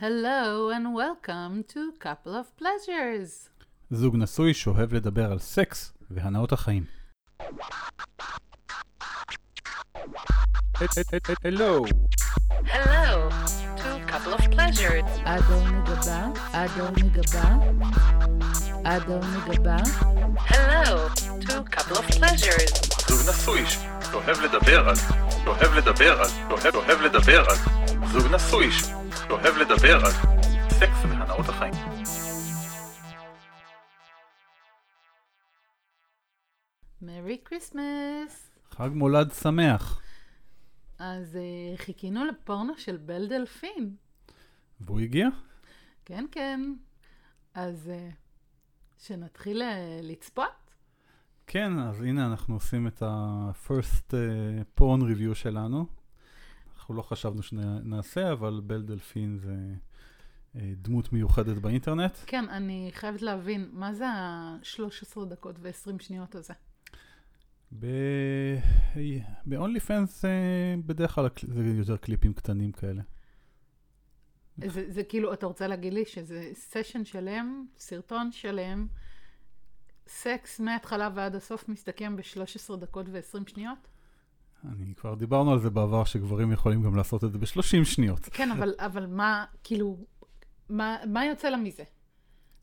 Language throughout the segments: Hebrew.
Hello and welcome to Couple of Pleasures. זוג נשוי שאוהב לדבר על סקס והנאות החיים. Hello. Hello to Couple of Pleasures. אדון מגבה, אדון מגבה, אדון מגבה, Hello to Couple of Pleasures. זוג נשוי שאוהב לדבר על, שאוהב לדבר על, שאוהב אוהב לדבר על, זוג נשוי שאוהב לדבר על סקס והנאות החיים. Merry Christmas. חג מולד שמח. אז אה, חיכינו לפורנו של בל דלפין. והוא הגיע? כן, כן. אז אה, שנתחיל אה, לצפות? כן, אז הנה אנחנו עושים את ה-first uh, porn review שלנו. אנחנו לא חשבנו שנעשה, אבל בל דלפין זה uh, דמות מיוחדת באינטרנט. כן, אני חייבת להבין, מה זה ה-13 דקות ו-20 שניות הזה? ב-only fans uh, בדרך כלל זה יותר קליפים קטנים כאלה. זה, זה כאילו, אתה רוצה להגיד לי שזה סשן שלם, סרטון שלם, סקס מההתחלה ועד הסוף מסתכם ב-13 דקות ו-20 שניות? אני כבר דיברנו על זה בעבר, שגברים יכולים גם לעשות את זה ב-30 שניות. כן, אבל, אבל מה, כאילו, מה, מה יוצא לה מזה?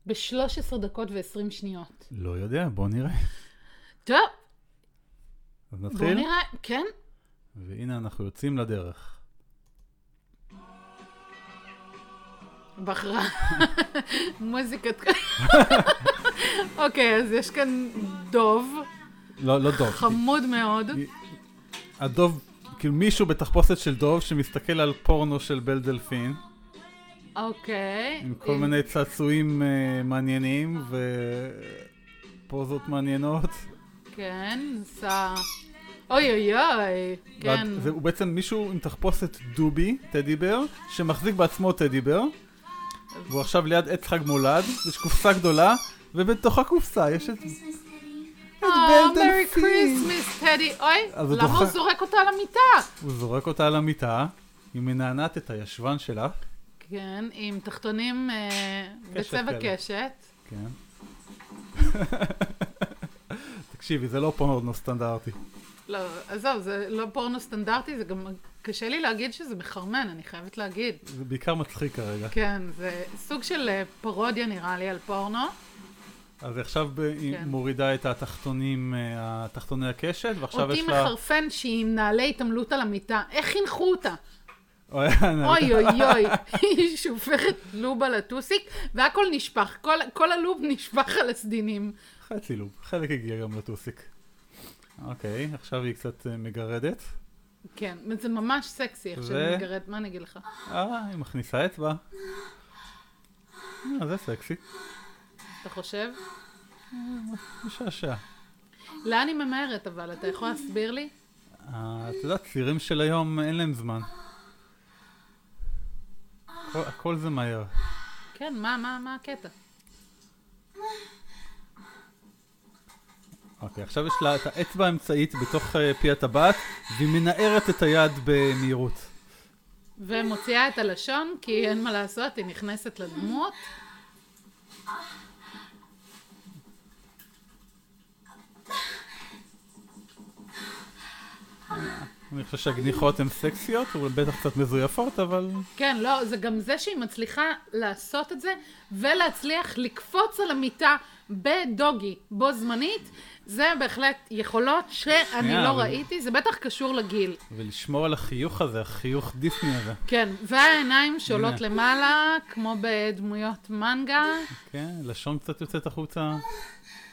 ב-13 דקות ו-20 שניות. לא יודע, בוא נראה. טוב, אז נתחיל? נראה, כן? והנה אנחנו יוצאים לדרך. בחרה מוזיקת... אוקיי, אז יש כאן דוב, לא, לא דוב. חמוד מאוד. הדוב, כאילו מישהו בתחפושת של דוב שמסתכל על פורנו של בל דלפין, אוקיי. עם כל מיני צעצועים uh, מעניינים ופוזות מעניינות. כן, עשה... אוי אוי אוי, כן. זה, הוא בעצם מישהו עם תחפושת דובי, teddy bear, שמחזיק בעצמו teddy bear, והוא עכשיו ליד עץ חג מולד, יש קופסה גדולה, ובתוך הקופסה יש את... אה, Merry. Christmas, Teddy. אוי, למה הוא זורק אותה על המיטה? הוא זורק אותה על המיטה, היא מנענעת את הישבן שלה, כן, עם תחתונים אה, בצבע. קשת. כן. תקשיבי, זה לא פורנו סטנדרטי. לא, עזוב, זה לא פורנו סטנדרטי, זה גם קשה לי להגיד שזה מחרמן, אני חייבת להגיד. זה בעיקר מצחיק כרגע. כן, זה סוג של אה, פרודיה נראה לי על פורנו. אז עכשיו היא כן. מורידה את התחתונים, אה, התחתוני הקשת, ועכשיו אותי יש לה... מחרפן שהיא עם נעלי התעמלות על המיטה. איך חינכו אותה? אוי, אוי אוי אוי, היא שופכת לוב על הטוסיק, והכל נשפך, כל, כל הלוב נשפך על הסדינים. חצי לוב, חלק הגיע גם לטוסיק. אוקיי, עכשיו היא קצת אה, מגרדת. כן, זה ממש סקסי איך ו- שאני מגרד, מה אני אגיד לך? אה, היא מכניסה אצבע. אה, זה סקסי. אתה חושב? משעשע. לאן היא ממהרת אבל, אתה יכול להסביר לי? אה, את יודעת, צעירים של היום אין להם זמן. הכל- הכל זה מהר. כן, מה, מה, מה הקטע? אוקיי, עכשיו יש לה את האצבע האמצעית בתוך אה, פי הטבעת, והיא מנערת את היד במהירות. ומוציאה את הלשון, כי אין מה לעשות, היא נכנסת לדמות. אני חושב שהגניחות הן סקסיות, אבל בטח קצת מזויפות, אבל... כן, לא, זה גם זה שהיא מצליחה לעשות את זה, ולהצליח לקפוץ על המיטה בדוגי בו זמנית, זה בהחלט יכולות שאני לא אבל- ראיתי, זה בטח קשור לגיל. ולשמור על החיוך הזה, החיוך דיסני הזה. כן, והעיניים שעולות. למעלה, כמו בדמויות מנגה. כן, לשון קצת יוצאת החוצה.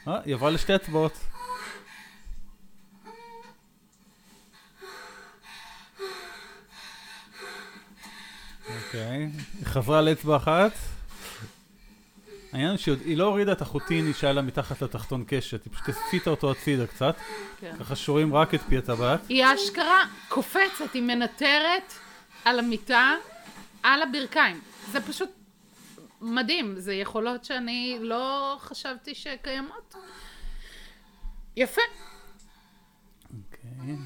אה, היא עברה לשתי אצבעות. אוקיי, היא חזרה לאצבע אחת. העניין שהיא לא הורידה את החוטיני שהיה לה מתחת לתחתון קשת, היא פשוט הסיטה אותו הצידה קצת, כן. ככה שרואים רק את פי הטבעת. היא אשכרה קופצת, היא מנטרת על המיטה, על הברכיים. זה פשוט מדהים, זה יכולות שאני לא חשבתי שקיימות. יפה. אוקיי.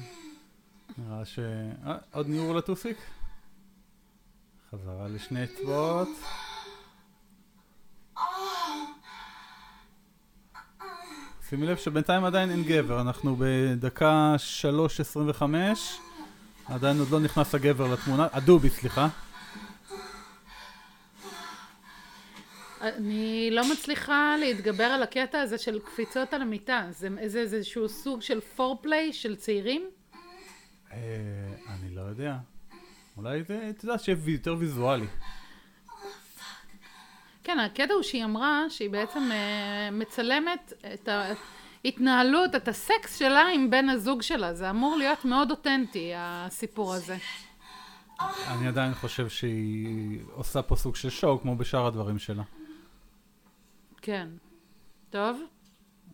נראה ש... אה, עוד ניעור לטוסיק? חזרה לשני אצבעות. שימי לב שבינתיים עדיין אין גבר, אנחנו בדקה 3.25, עדיין עוד לא נכנס הגבר לתמונה, הדובי סליחה. אני לא מצליחה להתגבר על הקטע הזה של קפיצות על המיטה. זה איזה איזשהו סוג של פורפליי של צעירים? אה, אני לא יודע. אולי זה, אתה יודע, שיהיה יותר ויזואלי. כן, הקטע הוא שהיא אמרה שהיא בעצם אה, מצלמת את ההתנהלות, את הסקס שלה עם בן הזוג שלה. זה אמור להיות מאוד אותנטי, הסיפור הזה. אני עדיין חושב שהיא עושה פה סוג של שואו, כמו בשאר הדברים שלה. כן. טוב?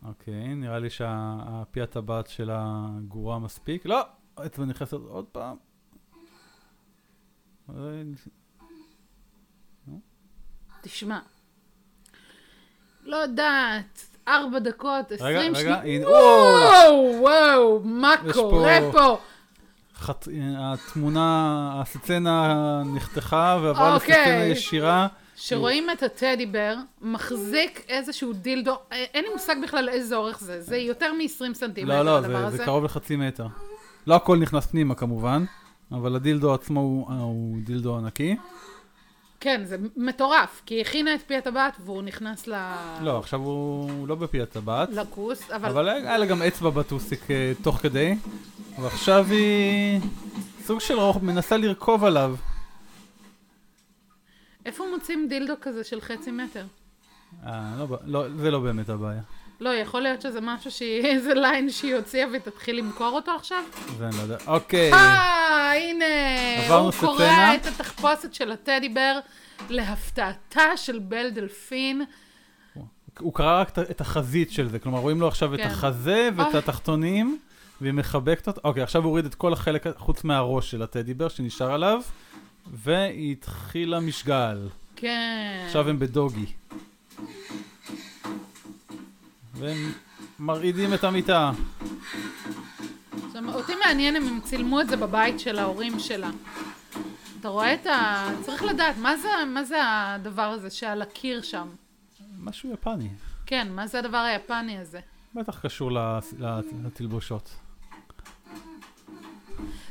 אוקיי, נראה לי שהפי הטבעת שלה גרועה מספיק. לא! האצבע נכנסת עוד פעם. תשמע. לא יודעת, ארבע דקות, רגע, עשרים רגע, שניות. הנה, וואו, וואו, מה קורה פה-? חת... התמונה, הסצנה נחתכה ועברה אוקיי. לסצנה ישירה. שרואים את הטדי בר מחזיק איזשהו דילדו, אין לי מושג בכלל איזה אורך זה, זה יותר מ-20 סנטימטר לא, לא, הדבר זה, הזה. זה קרוב לחצי מטר. לא הכל נכנס פנימה כמובן, אבל הדילדו עצמו הוא, הוא דילדו ענקי. כן, זה מטורף, כי היא הכינה את פי הטבעת והוא נכנס ל... לא, עכשיו הוא, לא בפי הטבעת, לכוס, אבל... אבל היה לה גם אצבע בטוסיק אה, תוך כדי, ועכשיו היא סוג של רוח, מנסה לרכוב עליו. איפה מוצאים דילדו כזה של חצי מטר? אה, לא, לא, זה לא באמת הבעיה. לא, יכול להיות שזה משהו שהיא, איזה ליין שהיא הוציאה והיא תתחיל למכור אותו עכשיו? זה אני לא יודע. אוקיי. אה, הנה, הוא. קורע את התחפושת של הטדי בר להפתעתה של בל דלפין. הוא קרא רק את- את החזית של זה, כלומר רואים לו עכשיו את כן. החזה ואת. התחתונים, והיא מחבקת אותו. אוקיי, עכשיו הוא הוריד את כל החלק חוץ מהראש של הטדי בר שנשאר עליו, והיא התחילה משגל. כן. עכשיו הם בדוגי. והם מרעידים את המיטה. עכשיו, אותי מעניין אם הם צילמו את זה בבית של ההורים שלה. אתה רואה את ה... צריך לדעת, מה זה, מה זה הדבר הזה שעל הקיר שם? משהו יפני. כן, מה זה הדבר היפני הזה? בטח קשור ל- ל- לתלבושות.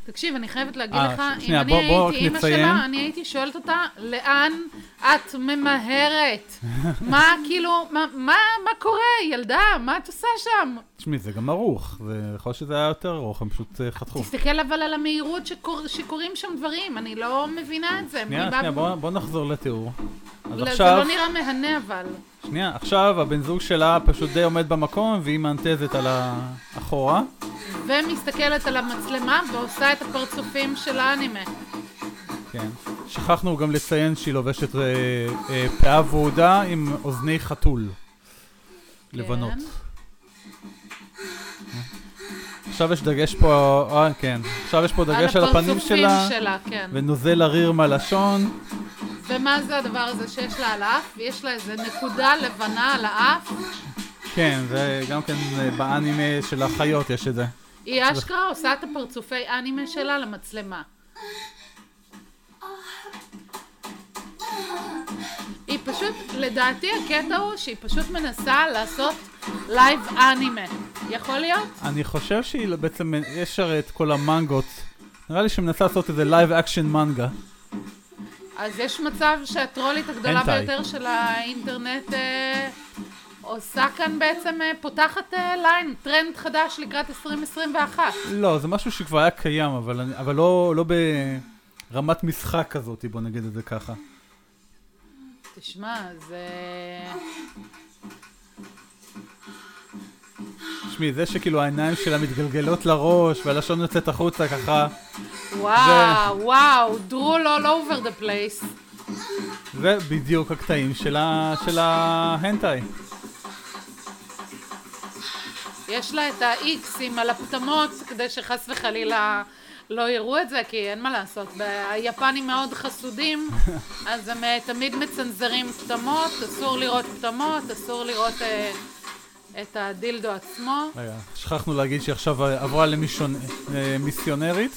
תקשיב, אני חייבת להגיד אה, לך, ש- אם שנייה, אני בוא- בוא הייתי אימא. שלה, אני הייתי שואלת אותה, לאן את ממהרת? מה, כאילו, מה, מה, מה קורה, ילדה? מה את עושה שם? תשמעי, זה גם ערוך, זה יכול להיות שזה היה יותר ארוך, הם פשוט אה, חתכו. תסתכל אבל על המהירות שקור, שקורים שם דברים, אני לא מבינה את זה. שנייה, שנייה, בוא בוא נחזור לתיאור. אז לא, עכשיו... זה לא נראה מהנה אבל. שנייה, עכשיו הבן זוג שלה פשוט די עומד במקום והיא מאנטזת על האחורה. ומסתכלת על המצלמה ועושה את הפרצופים של האנימה. כן. שכחנו גם לציין שהיא לובשת אה, אה, פאה ורודה עם אוזני חתול. לבנות. כן. עכשיו יש דגש פה, אה כן, עכשיו יש פה דגש על הפנים שלה, שלה, כן. ונוזל אריר מהלשון. ומה זה הדבר הזה שיש לה על האף? יש לה איזה נקודה לבנה על האף. כן, זה גם כן אה, באנימה של החיות יש את זה. היא אשכרה עושה את הפרצופי אנימה שלה למצלמה. היא פשוט, לדעתי הקטע הוא שהיא פשוט מנסה לעשות live אנימה. יכול להיות? אני חושב שהיא בעצם, יש הרי את כל המנגות. נראה לי שמנסה לעשות איזה live action מנגה. אז יש מצב שהטרולית הגדולה. ביותר של האינטרנט אה, עושה כאן בעצם, אה, פותחת אה, ליין, טרנד חדש לקראת 2021. לא, זה משהו שכבר היה קיים, אבל, אבל לא, לא ברמת משחק כזאת, בוא נגיד את זה ככה. תשמע, זה... תשמעי, זה שכאילו העיניים שלה מתגלגלות לראש והלשון יוצאת החוצה ככה, וואו, וואו, דרול all over the place. זה בדיוק הקטעים של ההנטאי. יש לה את ה-Xים על הפטמות, כדי שחס וחלילה לא יראו את זה, כי אין מה לעשות. היפנים מאוד חסודים, אז הם אה, תמיד מצנזרים פטמות, אסור לראות פטמות, אסור לראות אה, את הדילדו עצמו. רגע, שכחנו להגיד שהיא עכשיו עברה למיסיונרית.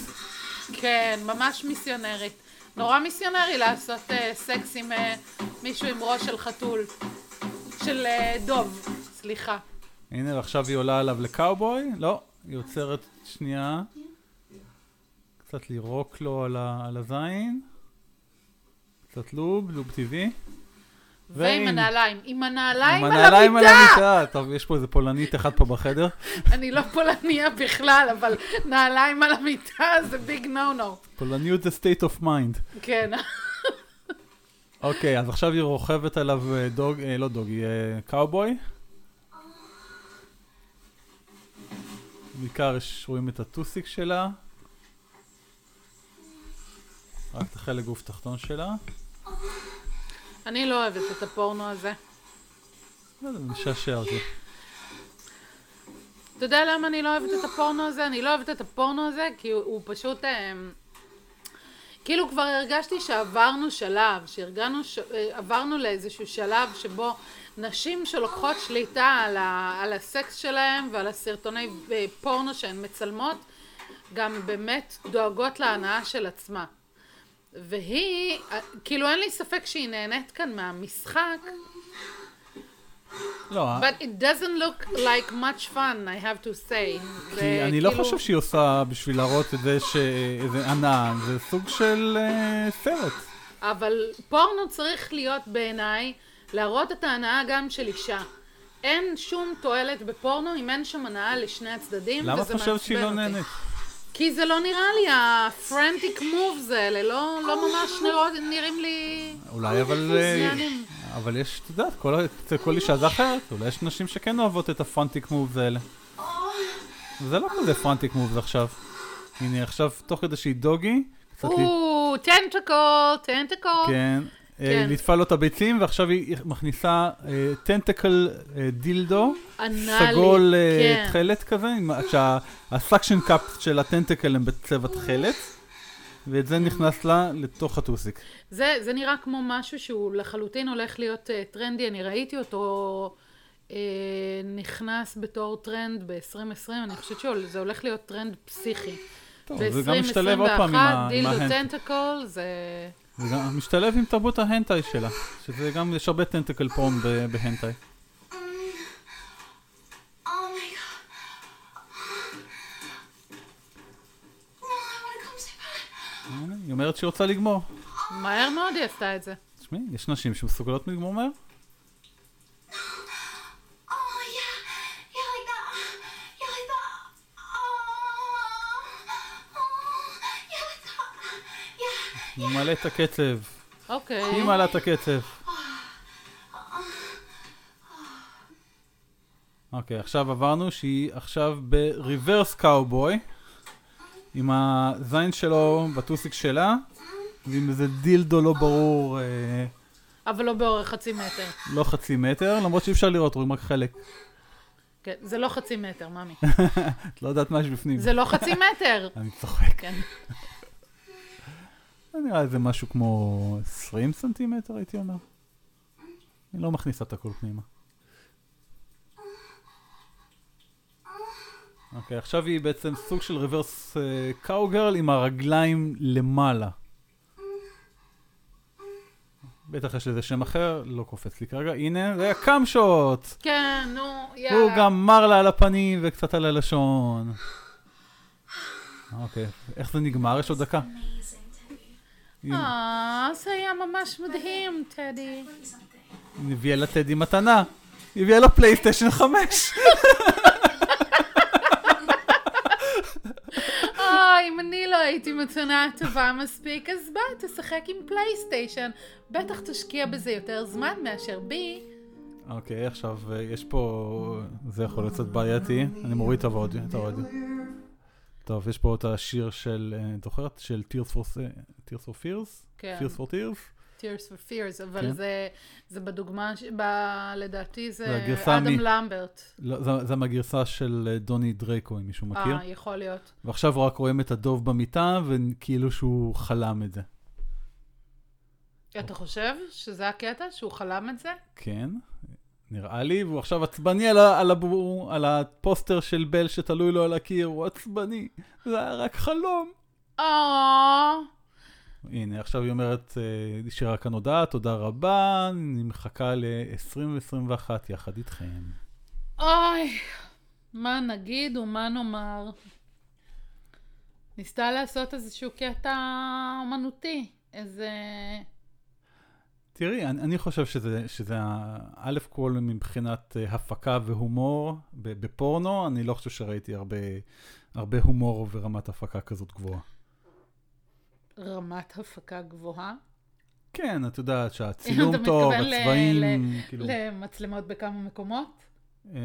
כן, ממש מיסיונרית. נורא מיסיונרי לעשות אה, סקס עם אה, מישהו עם ראש של חתול. של אה, דוב, סליחה. הנה, ועכשיו היא עולה עליו לקאובוי. לא, היא עוצרת שנייה. קצת לירוק לו על, ה, על הזין. קצת לוב, לוב טבעי. ועם הנעליים. עם הנעליים עם על הנעליים על המיטה! המיטה. טוב, יש פה איזה פולנית אחת פה בחדר. אני לא פולניה בכלל, אבל נעליים על המיטה זה ביג נו נו. פולניות זה state of mind. כן. אוקיי, אז עכשיו היא רוכבת עליו אה, דוג, אה, לא דוגי, אה, קאובוי. בעיקר רואים את הטוסיק שלה. רק את החלק גוף תחתון שלה. אני לא אוהבת את הפורנו הזה. לא יודע, משעשע אותי. אתה יודע למה אני לא אוהבת את הפורנו הזה? אני לא אוהבת את הפורנו הזה כי הוא, הוא פשוט... כאילו כבר הרגשתי שעברנו שלב, שהרגענו, ש... אה, לאיזשהו שלב שבו נשים שלוקחות שליטה על, ה... על הסקס שלהם ועל הסרטוני אה, פורנו שהן מצלמות, גם באמת דואגות להנאה של עצמה. והיא, אה, כאילו אין לי ספק שהיא נהנית כאן מהמשחק, לא, but it doesn't look like much fun, I have to say. כי אני לא חושב שהיא עושה בשביל להראות את זה שאיזה ענן, זה סוג של אה, סרט. אבל פורנו צריך להיות בעיניי להראות את ההנאה גם של אישה. אין שום תועלת בפורנו אם אין שם הנאה לשני הצדדים, למה את חושבת שהיא לא. נהנית? כי זה לא נראה לי, ה frantic moves האלה, לא, לא ממש נראות, נראים לי... אולי אבל... אה. אבל יש, את יודעת, כל, אישה זה אחרת. אולי יש נשים שכן אוהבות את ה frantic moves האלה. זה לא כזה frantic moves עכשיו. הנה, עכשיו, תוך כדי שהיא doggy, קצת. או, tentacle, tentacle. כן. אה, כן. לו את הביצים, ועכשיו היא מכניסה tentacle דילדו, אנאלי, סגול אה, כן. תכלת כזה, שה suction cup של ה tentacle הם בצבע תכלת, ואת זה נכנס לה לתוך הטוסיק. זה, זה נראה כמו משהו שהוא לחלוטין הולך להיות אה, טרנדי, אני ראיתי אותו אה, נכנס בתור טרנד ב-2020, אני חושבת שזה הולך להיות טרנד פסיכי. טוב, זה גם משתלב עוד פעם עם ב-2021, ה- עם דילדו ההנט. tentacle, זה... זה גם משתלב עם תרבות ההנטאי שלה, שזה גם, יש הרבה טנטקל ב- בהנטאי. היא אומרת שהיא רוצה לגמור. מהר מאוד היא עשתה את זה. תשמעי, יש נשים שמסוגלות לגמור מהר. היא מעלה את הקצב. אוקיי. היא מעלה את הקצב. אוקיי, עכשיו עברנו שהיא עכשיו בריברס קאובוי, עם הזין שלו בטוסיק שלה, ועם איזה דילדו לא ברור, אה, אבל לא באורך חצי מטר. לא חצי מטר, למרות שאי אפשר לראות, רואים רק חלק. כן, זה לא חצי מטר, ממי. את לא יודעת מה יש בפנים. זה לא חצי מטר. אני צוחק. כן. זה נראה איזה משהו כמו 20 סנטימטר, הייתי אומר. אני לא מכניסה את הכל פנימה. אוקיי, עכשיו היא בעצם סוג של ריברס קאוגרל עם הרגליים למעלה. בטח יש לזה שם אחר, לא קופץ לי כרגע. הנה, זה הקאם שוט! כן, נו, יאללה. הוא גם מר לה על הפנים וקצת על הלשון. אוקיי, איך זה נגמר? יש עוד דקה. אה, זה היה ממש מדהים, טדי. הביאה לטדי מתנה. הביאה לו פלייסטיישן 5. אוי, אם אני לא הייתי מתנה טובה מספיק, אז בוא, תשחק עם פלייסטיישן. בטח תשקיע בזה יותר זמן מאשר בי. אוקיי, עכשיו אה, יש פה... זה יכול להיות קצת בעייתי. אני מוריד את האודיו. טוב, יש פה את השיר של... אה, זוכרת? של Tears for, Tears for Fears? כן. Tears for Tears? Tears for Fears, אבל כן. זה, זה בדוגמה, ש... ב... לדעתי זה אדם מ- למברט. לא, זה, זה מהגרסה של אה, דוני דרייקו, אם מישהו מכיר. אה, יכול להיות. ועכשיו רק רואים את הדוב במיטה, וכאילו שהוא חלם את זה. אתה חושב שזה הקטע? שהוא חלם את זה? כן, נראה לי, והוא עכשיו עצבני על, ה- על, הבור, על הפוסטר של בל שתלוי לו על הקיר, הוא עצבני, זה היה רק חלום. אה... הנה, עכשיו היא אומרת, אה, נשארה כאן הודעה, תודה רבה, אני מחכה ל-2021 יחד איתכם. אוי, מה נגיד ומה נאמר? ניסתה לעשות איזשהו קטע אומנותי, איזה... תראי, אני, אני חושב שזה, שזה א' כל מבחינת אה, הפקה והומור בפורנו, אני לא חושב שראיתי הרבה, הרבה הומור ורמת הפקה כזאת גבוהה. רמת הפקה גבוהה. כן, את יודעת שהצילום טוב, הצבעים, כאילו... למצלמות בכמה מקומות? אה,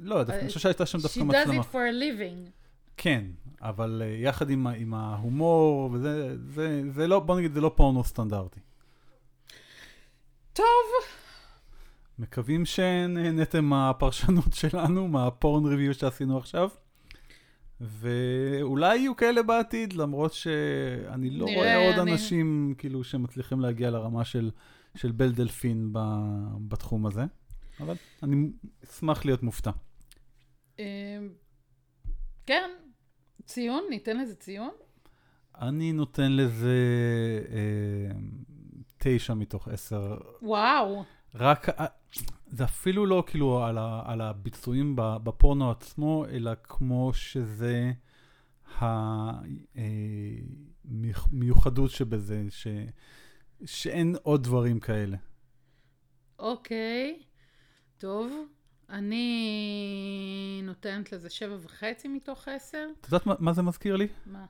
לא, אני חושב שהייתה שם דווקא She does מצלמה. it for a living. כן, אבל אה, יחד עם, ההומור, וזה, זה, זה לא, בוא נגיד, זה לא פורנו סטנדרטי. טוב, מקווים שנהנתם מהפרשנות שלנו, מהפורן ריוויו שעשינו עכשיו. ואולי יהיו כאלה בעתיד, למרות שאני לא נראה, רואה עוד אני- אנשים כאילו שמצליחים להגיע לרמה של, של בל דלפין ב, בתחום הזה. אבל אני אשמח להיות מופתע. אה, כן, ציון, ניתן לזה ציון? אני נותן לזה אה, תשע מתוך עשר. וואו, רק, זה אפילו לא כאילו על, ה, על הביצועים בפורנו עצמו, אלא כמו שזה המיוחדות שבזה, ש, שאין עוד דברים כאלה. אוקיי, טוב. אני נותנת לזה שבע וחצי מתוך עשר. את יודעת מה, מה זה מזכיר לי? מה?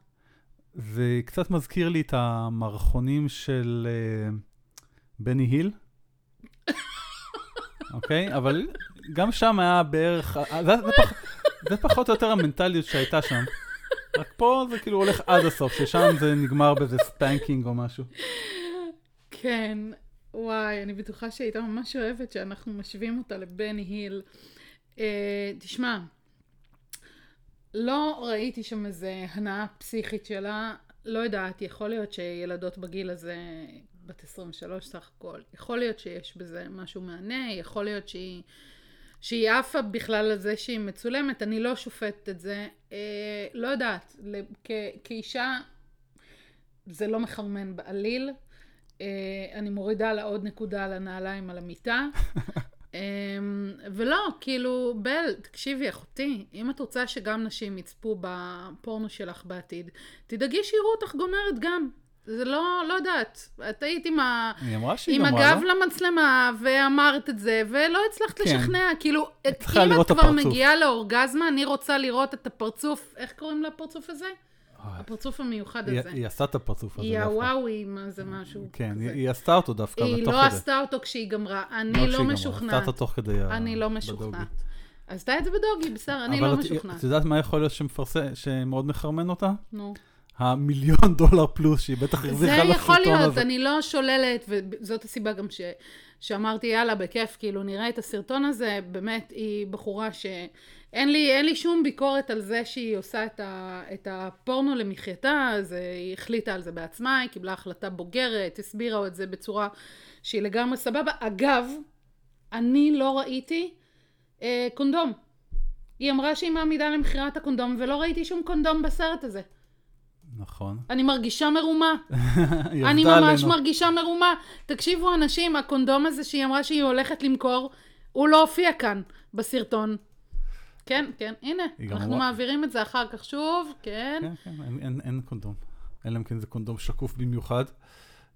זה קצת מזכיר לי את המערכונים של אה, בני היל. אוקיי? אבל גם שם היה בערך, זה, זה, פח, זה פחות או יותר המנטליות שהייתה שם. רק פה זה כאילו הולך עד הסוף, ששם זה נגמר באיזה ספנקינג או משהו. כן, וואי, אני בטוחה שהיא הייתה ממש אוהבת שאנחנו משווים אותה לבני היל. אה, תשמע, לא ראיתי שם איזה הנאה פסיכית שלה, לא יודעת, יכול להיות שילדות בגיל הזה, בת 23 סך הכל, יכול להיות שיש בזה משהו מהנה, יכול להיות שהיא, שהיא עפה בכלל על זה שהיא מצולמת, אני לא שופטת את זה, אה, לא יודעת, כ- כאישה זה לא מחרמן בעליל. אה, אני מורידה לה עוד נקודה על הנעליים על המיטה. אה, ולא, כאילו, בל, תקשיבי, אחותי, אם את רוצה שגם נשים יצפו בפורנו שלך בעתיד, תדאגי שיראו אותך גומרת גם. זה לא, לא יודעת. את היית עם, ה... עם הגב לא? למצלמה, ואמרת את זה, ולא הצלחת כן. לשכנע. כאילו, צריכה אם את את כבר הפרצוף. מגיעה לאורגזמה, אני רוצה לראות את הפרצוף, איך קוראים לפרצוף הזה? אוי, הפרצוף המיוחד היא- הזה. היא עשה את הפרצוף הזה היא. הוואוי, מה זה משהו כן, כזה. היא- היא עשתה אותו דווקא, היא לא כדי. עשתה אותו כשהיא גמרה, אני כשהיא לא גמרה, משוכנעת. עשתה אותו תוך כדי ה- אני לא בדוגי. משוכנעת. עשתה את זה בדוגי, בסדר, אני אבל לא את- משוכנעת. את יודעת מה יכול להיות שמפרסם, שמאוד מחרמן אותה? נו. המיליון דולר פלוס שהיא בטח זה הרוויחה יכול לסרטון להיות, הזה. אני לא שוללת, וזאת הסיבה גם ש... שאמרתי, יאללה, בכיף, כאילו, נראה את הסרטון הזה, באמת, היא בחורה שאין לי, אין לי שום ביקורת על זה שהיא עושה את, ה... את הפורנו למחייתה, אז היא החליטה על זה בעצמה, היא קיבלה החלטה בוגרת, הסבירה את זה בצורה שהיא לגמרי סבבה. אגב, אני לא ראיתי אה, קונדום. היא אמרה שהיא מעמידה למכירת הקונדום, ולא ראיתי שום קונדום בסרט הזה. נכון. אני מרגישה מרומה. אני ממש עלינו. מרגישה מרומה. תקשיבו אנשים, הקונדום הזה שהיא אמרה שהיא הולכת למכור, הוא לא הופיע כאן בסרטון. כן, כן, הנה, אנחנו אמרה- מעבירים את זה אחר כך שוב, כן. כן, כן, אין, אין, אין קונדום. אלא אם כן זה קונדום שקוף במיוחד.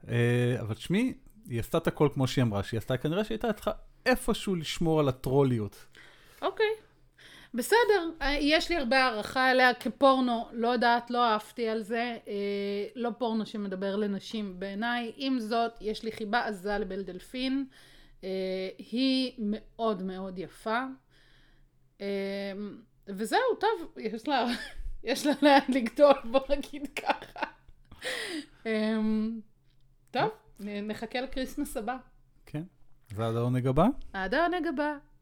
אה, אבל תשמעי, היא עשתה את הכל כמו שהיא אמרה שהיא עשתה, כנראה שהיא הייתה צריכה איפשהו לשמור על הטרוליות. אוקיי. בסדר, אה, יש לי הרבה הערכה אליה כפורנו, לא יודעת, לא אהבתי על זה, אה, לא פורנו שמדבר לנשים בעיניי, עם זאת, יש לי חיבה עזה לבל דלפין, אה, היא מאוד מאוד יפה, אה, וזהו, טוב, יש לה, יש לה לאן לגדול, בוא נגיד ככה. אה, טוב, נחכה לקריסמס הבא. כן? זה עד העונג הבא? עד העונג הבא.